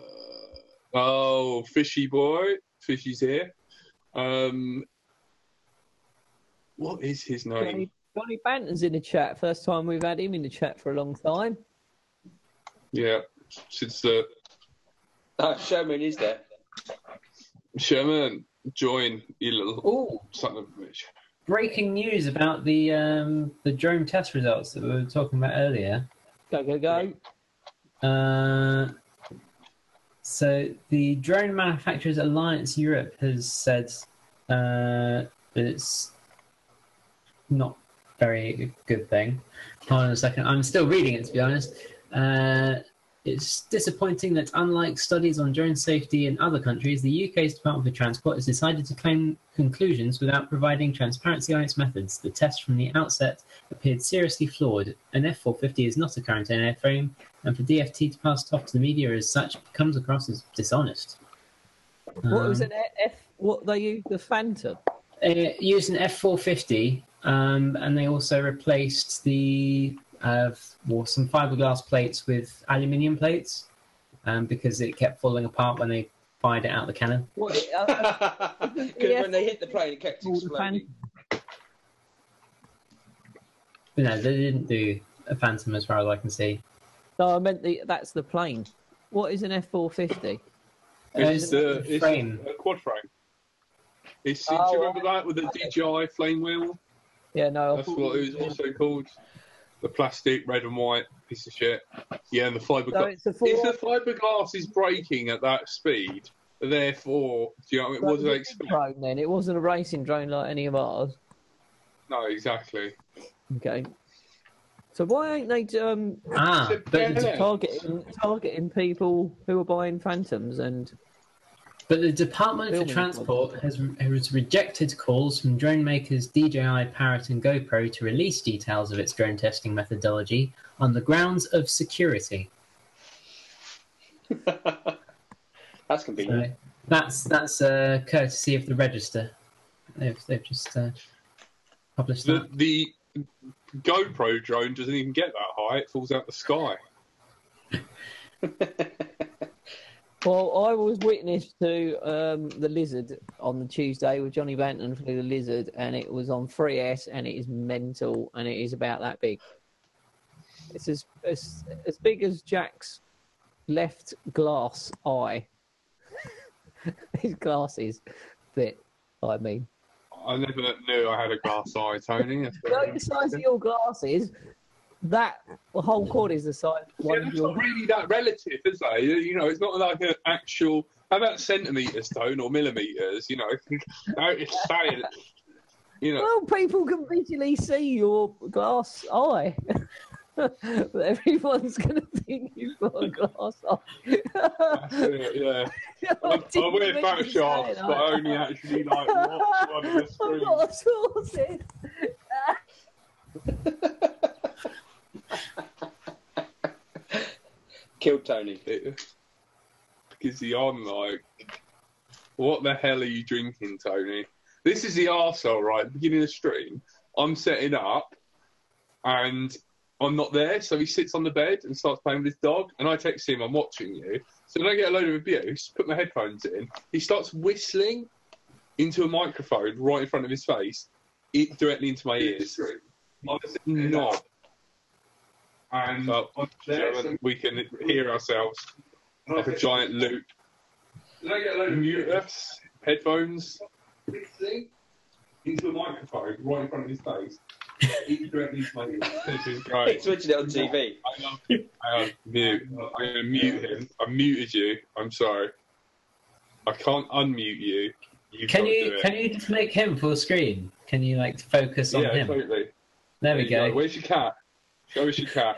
oh, Fishy Boy. Fishy's here. Um, what is his name? Johnny, Johnny Banton's in the chat. First time we've had him in the chat for a long time. Yeah, since the Ah, Sherman is there. Sherman join you little Oh, son of a bitch. breaking news about the um, the drone test results that we were talking about earlier. Go go go! Uh, so the Drone Manufacturers Alliance Europe has said uh, that it's not very good thing. Hold on a second. I'm still reading it to be honest. Uh, it's disappointing that, unlike studies on drone safety in other countries, the UK's Department for Transport has decided to claim conclusions without providing transparency on its methods. The test from the outset appeared seriously flawed. An F450 is not a current airframe, and for DFT to pass it off to the media as such comes across as dishonest. What was Um, an F? What they used the Phantom? They used an F450, um, and they also replaced the uh, well, some fiberglass plates with aluminium plates um, because it kept falling apart when they fired it out the cannon. What? Uh, Because Yeah. when they hit the plane, it kept exploding. But no, they didn't do a Phantom as far as I can see. no, I meant the. That's the plane. What is an F four fifty? It's, Uh, uh, it's frame. a quad frame. It's, do Oh, you remember that with the DJI flame wheel? Yeah, no. I That's thought what it was also called. The plastic, red and white piece of shit. Yeah, and the So fiberglass. it's a If the fiberglass is breaking at that speed, therefore, do you know what I mean? so What it do they was a expect? drone then. It wasn't a racing drone like any of ours. No, exactly. Okay. So why ain't they um, Ah, It's a but the, bear. targeting targeting people who are buying phantoms and but the Department for Transport has, has rejected calls from drone makers DJI, Parrot, and GoPro to release details of its drone testing methodology on the grounds of security. That's convenient. So that's that's uh, courtesy of the Register. They've they've just uh, published The, that. the GoPro drone doesn't even get that high; it falls out the sky. well, I was witness to um, the lizard on the Tuesday with Johnny Banton flew the lizard, and it was on 3S, and it is mental, and it is about that big. It's as as, as big as Jack's left glass eye. His glasses fit. I mean, I never knew I had a glass eye, Tony. That's know the size of your glasses. That whole quad is the size Yeah, one that's your. not really that relative, is it? You know, it's not like an actual. How about centimeters, tone, or millimeters? You know, no, it's saying. You know, Well, people can visually see your glass eye. everyone's going to think you've got a glass eye. it, yeah. I I, wear Photoshop, but I only actually like watch one of the screens. not a sources. Killed Tony. Because I'm like, what the hell are you drinking, Tony? This is the arsehole, right? Beginning of the stream, I'm setting up, and I'm not there, so he sits on the bed and starts playing with his dog, and I text him, I'm watching you. So then I get a load of abuse, put my headphones in, he starts whistling into a microphone right in front of his face, it, directly into my ears. Honestly, knob. And we can hear ourselves like a giant loop. Mute us, headphones, into a microphone right in front of his face. Eat directly into my ear. This is great. He's switching it on TV. I love you. I am mute. I'm going to mute him. I muted you. I'm sorry. I can't unmute you. You've Can got to do you can you just make him full screen? Can you like focus on yeah, him? totally. There we go. go. Where's your cat? Show us your cat.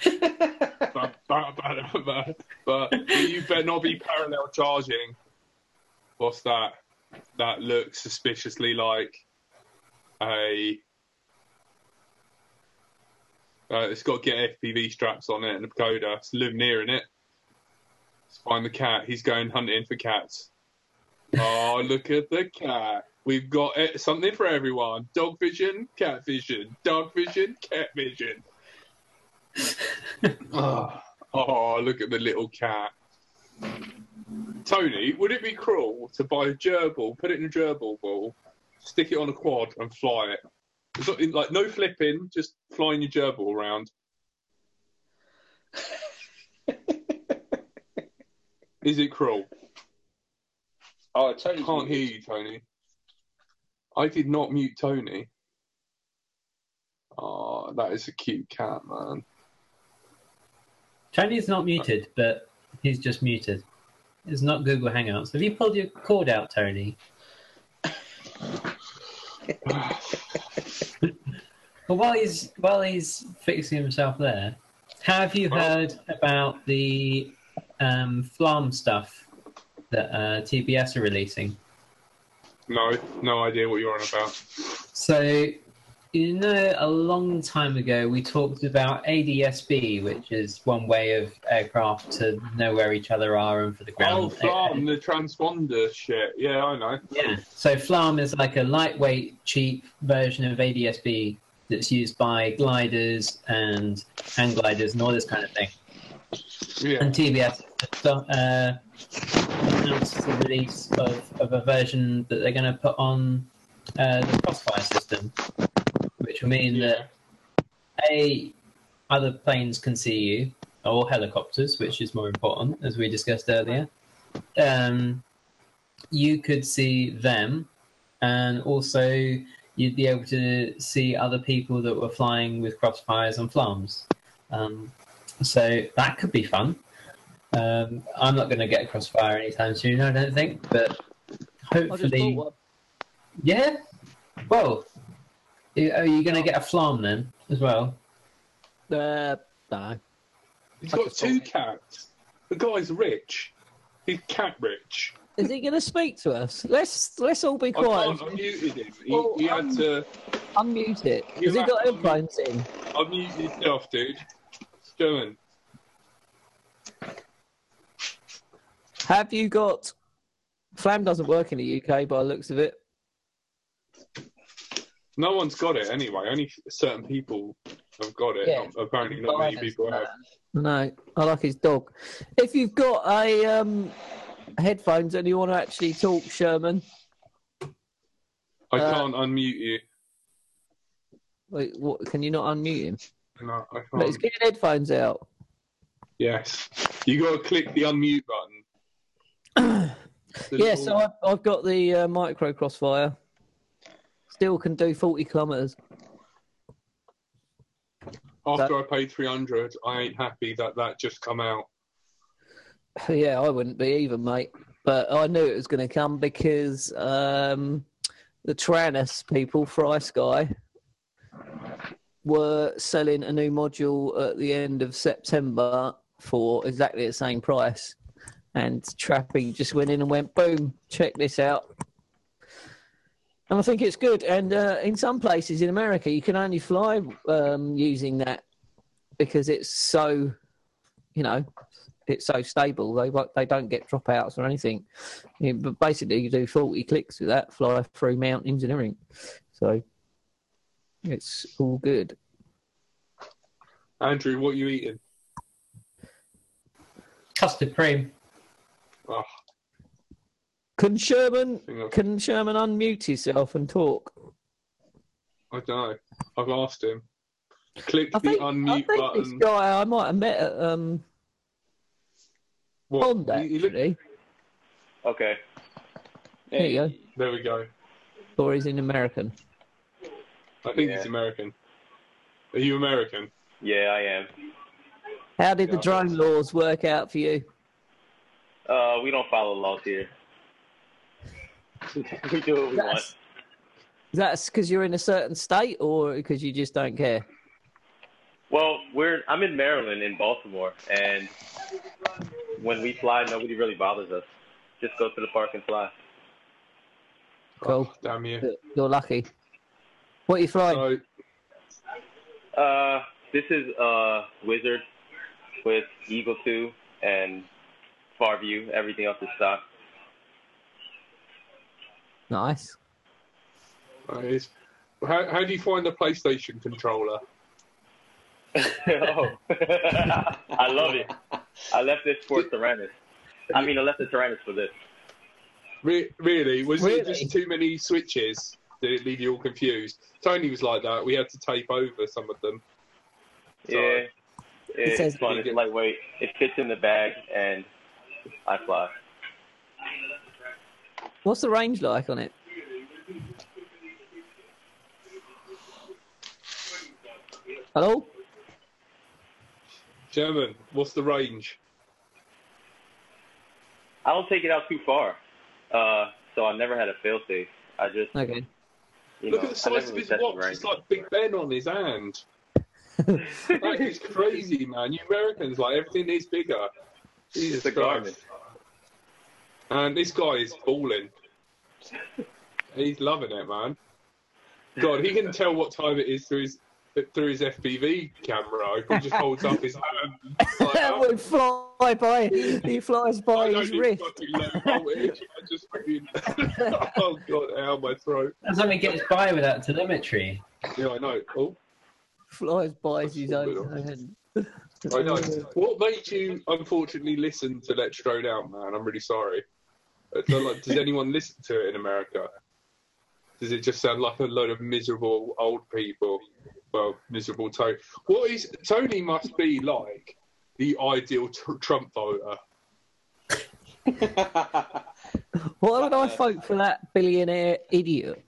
but, but, but, but, but you better not be parallel charging. What's that? That looks suspiciously like a. Uh, it's got to get FPV straps on it and a Pagoda. It's live near in it. Let's find the cat. He's going hunting for cats. Oh, look at the cat. We've got eh, something for everyone. Dog vision, cat vision. Dog vision, cat vision. oh, oh, look at the little cat. Tony, would it be cruel to buy a gerbil, put it in a gerbil ball, stick it on a quad and fly it? It's not, like no flipping, just flying your gerbil around. Is it cruel? Oh, Tony Can't hear you, Tony. I did not mute Tony. Oh, that is a cute cat, man. Tony's not muted, but he's just muted. It's not Google Hangouts. Have you pulled your cord out, Tony? Well, while he's while he's fixing himself there, have you heard about the um, FLARM stuff that uh, TBS are releasing? No, no idea what you're on about. So, you know, a long time ago we talked about ADSB, which is one way of aircraft to know where each other are and for the ground. Oh, FLARM, the transponder shit. Yeah, I know. Yeah. So FLARM is like a lightweight, cheap version of ADSB that's used by gliders and hang gliders and all this kind of thing. Yeah. And TBS uh, announced the release of, of a version that they're going to put on uh, the Crossfire system, which will mean yeah. that a other planes can see you or helicopters, which is more important, as we discussed earlier. um, you could see them, and also you'd be able to see other people that were flying with crossfires and FLARMs. Um, so that could be fun. Um, I'm not going to get a crossfire anytime soon, I don't think, but I just hopefully, yeah. Well, are you going to get a FLARM then as well? one. Uh, no. He's I got just two cats. The guy's rich. He's cat rich. Is he going to speak to us? Let's let's all be I quiet. can't unmuted him. He, Well, he had um, to Unmute it. You Has he have got to headphones in? unmute yourself, dude. German. Have you got? FLARM doesn't work in the UK by the looks of it. No one's got it anyway. Only certain people have got it. Yeah. Apparently, not many people have. No, I like his dog. If you've got a um, headphones and you want to actually talk, Sherman, I Uh, can't unmute you. wait, what, can you not unmute him? No, I Let's can't. get your headphones out. Yes, you got to click the unmute button. Yeah, so I've, I've got the uh, micro crossfire. Still can do 40 kilometres. after I paid three hundred, I ain't happy that that just come out. Yeah, I wouldn't be either, mate. But I knew it was going to come because um, the Taranis people, FrSky, were selling a new module at the end of September for exactly the same price. And Trappy just went in and went, boom, check this out. And I think it's good. And uh, in some places in America, you can only fly um, using that because it's so, you know, it's so stable. They they don't get dropouts or anything. Yeah, but basically, you do forty clicks with that, fly through mountains and everything. So it's all good. Andrew, what are you eating? Custard cream. Oh, Can Sherman I, think I've, can Sherman unmute himself and talk? I don't know. I've asked him. Click I the think, I unmute think this guy I might have met at um, What? Bond You- you look- actually, Okay. There you go. there we go. or he's in American. I think Yeah. he's American. Are you American? Yeah, I am. How did the drone laws work out for you? Uh, we don't follow laws here. we do what we want. That's that's because you're in a certain state, or because you just don't care. Well, we're I'm in Maryland in Baltimore, and when we fly, nobody really bothers us. Just go to the park and fly. Cool. Oh, damn you. You're lucky. What are you flying? So, Uh, this is uh Wizard with Eagle Two and Far View. Everything else is stock. Nice. that is- how, how do you find the PlayStation controller? oh, I love it. I left this for Taranis. I mean, I left the Taranis for this. Re- really? Was Really? it just too many switches? Did it leave you all confused? Tony was like that. We had to tape over some of them. So, Yeah, it's says- fun. It's lightweight. It fits in the bag, and I fly. What's the range like on it? Hello? German, what's the range? I don't take it out too far, uh, so I never had a fail safe. I just, Okay. you Look know, at the size of his watch. range. It's like Big Ben on his hand. that is crazy, man. You Americans, like, everything is bigger. Jesus It's a garment. Christ. And this guy is balling. He's loving it, man. God, he can tell what time it is through his through his FPV camera. He just holds up his hand. It's like, that oh, would fly by. He flies by don't his wrist. voltage. I just fucking. oh god, ow, my throat. That's how he gets by without telemetry. Yeah, I know. Oh, Flies by his own hand. I know. What made you unfortunately listen to Let's Drone Out, man? I'm really sorry. Uh, like, does anyone listen to it in America? Does it just sound like a load of miserable old people? Well, miserable Tony. What is Tony must be like the ideal tr- Trump voter. Why would I vote for that billionaire idiot?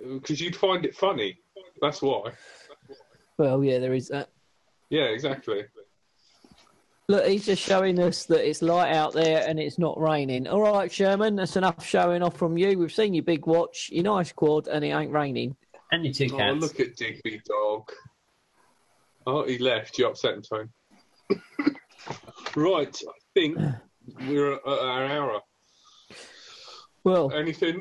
Because you'd find it funny. That's why. Well, yeah, there is that. Yeah, exactly. Look, he's just showing us that it's light out there and it's not raining. All right, Sherman, that's enough showing off from you. We've seen your big watch, your nice quad, and it ain't raining. And your two Oh, cats. look at Digby Dog. Oh, he left. You upset him, Tone. right, I think we're at our hour. Well, Anything?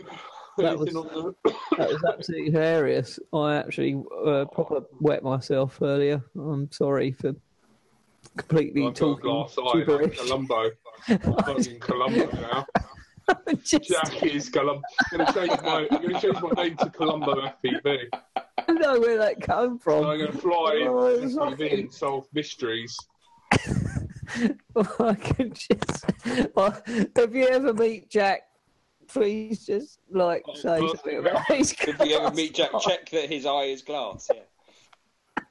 That was- the... that was absolutely hilarious. I actually uh, proper wet myself earlier. I'm sorry for completely I've talking glass eye gibberish. Columbo. I'm fucking Columbo now. Just- Jack is Columbo. I'm going to change my. I'm going to change my name to Columbo FPV. I don't know where that came from. I'm going to fly Oh, in FPV and solve mysteries. I can just. Well, if you ever meet Jack, please just like Oh, say something about his If you ever meet Jack, check that his eye is glass. Yeah.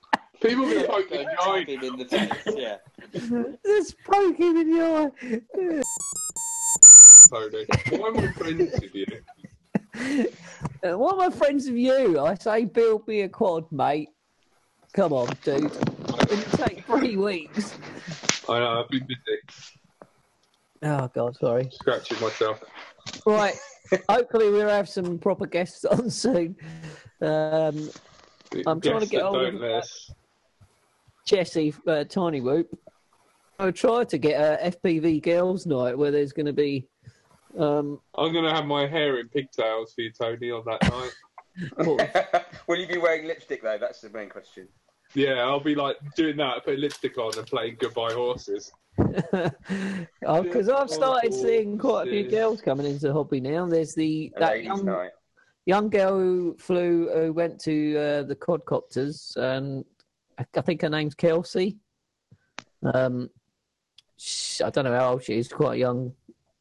People are going to poke Go the eye. him in the face. Yeah. Just poke him in the eye. Tony. Why am I friends with you? Uh, Why am I friends with you? I say build me a quad, mate. Come on, dude. It'll take three weeks. I know, I've been busy Oh God, sorry. scratching myself. Right. Hopefully we'll have some proper guests on soon. Um, I'm trying to get that hold don't of let Jesse, uh, Tiny Whoop. I'll try to get a FPV girls' night where there's going to be. Um, I'm going to have my hair in pigtails for you, Tony, on that night. Will you be wearing lipstick though? That's the main question. Yeah, I'll be like doing that, putting lipstick on and playing Goodbye Horses. Because I've started seeing quite a few girls coming into the hobby now. There's the that young, young girl who flew, who went to uh, the quadcopters, and I think her name's Kelsey. Um, sh I don't know how old she is, quite a young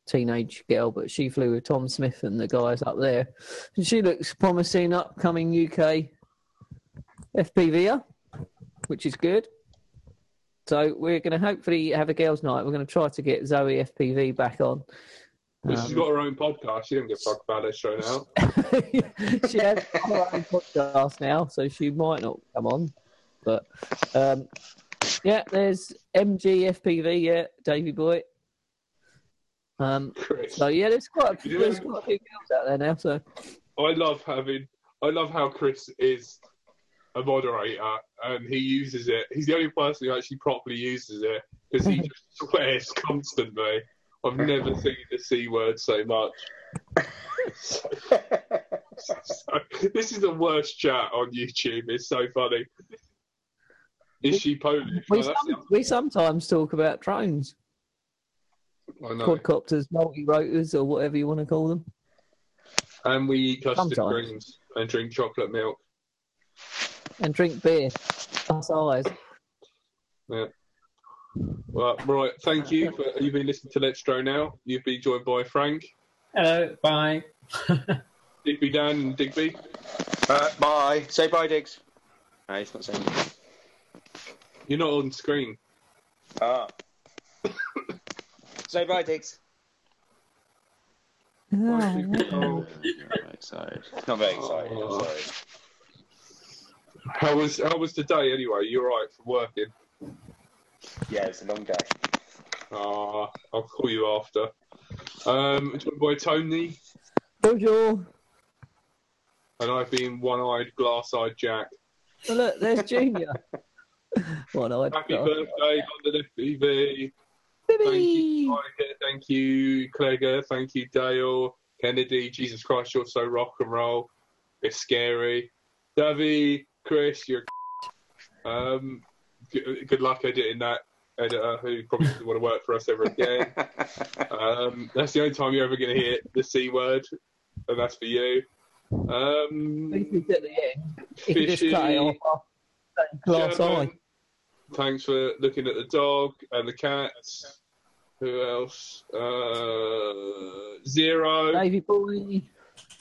teenage girl, but she flew with Tom Smith and the guys up there. And she looks promising upcoming UK FPVer, which is good. So we're going to hopefully have a girls' night. We're going to try to get Zoe FPV back on. But she's Um, got her own podcast. She don't give a fuck about it straight out. she has her own podcast now, so she might not come on. But um, yeah, there's MGFPV, yeah, Davy Boy. Um, Chris. so yeah, there's quite a, there's quite a few girls out there now. So I love having. I love how Chris is a moderator and he uses it. He's the only person who actually properly uses it because he just swears constantly. I've never seen the c word so much. So- so- this is the worst chat on YouTube. It's so funny. Is she Polish? we, Oh, some, we sometimes talk about drones. I know. quadcopters, multi rotors, or whatever you want to call them. And we eat custard Sometimes. creams and drink chocolate milk. And drink beer. Us Yeah. Well, right. Thank you for you've been listening to Let's Drone Out. You've been joined by Frank, Hello, bye. Digby Dan, and Digby. Uh, bye. Say bye, Diggs. No, he's not saying. You're not on screen. Ah. Say bye, Diggs. Oh, Not very excited. Not very excited. I'm Oh. sorry. How was how was today anyway? You all right for working? Yeah, it's a long day. Ah, I'll call you after. Um, joined by Tony, Bonjour. and I've been one-eyed, glass-eyed Jack. Oh, look, there's Junior. One eyed. Happy birthday, London FPV. Thank you, Tiger. Thank you, Clegger. Thank you, Dale. Kennedy. Jesus Christ, you're so rock and roll. It's scary. Davy, Chris, you're. Um, good, good luck editing that editor who probably doesn't want to work for us ever again. Um, that's the only time you're ever going to hear the C word, and that's for you. Um, at the end. You can just cut it Fishy. off after glass eye. Thanks for looking at the dog and the cats. Who else? Uh, Zero. Davy boy.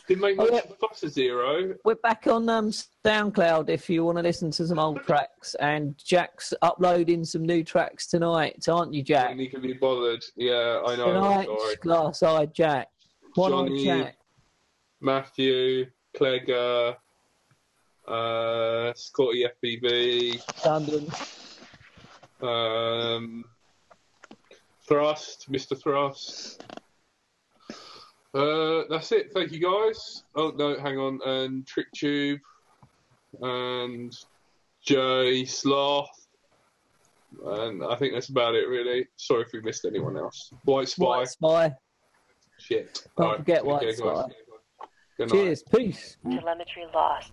Didn't make Oh, much yeah. of a fuss of zero. We're back on um, SoundCloud if you want to listen to some old tracks. And Jack's uploading some new tracks tonight, aren't you, Jack? When he can be bothered. Yeah, I know. Tonight, Sorry. glass eyed Jack. One Johnny. Jack. Matthew, Clegger, uh, Scotty FBB, London. um, Thrust, Mr. Thrust. Uh, that's it. Thank you, guys. Oh no, hang on. And TrickTube and Jay Sloth. And I think that's about it, really. Sorry if we missed anyone else. White Spy. White Spy. Shit. Don't Alright, forget take White care, guys. Spy. Good night. Cheers. Peace. Telemetry lost.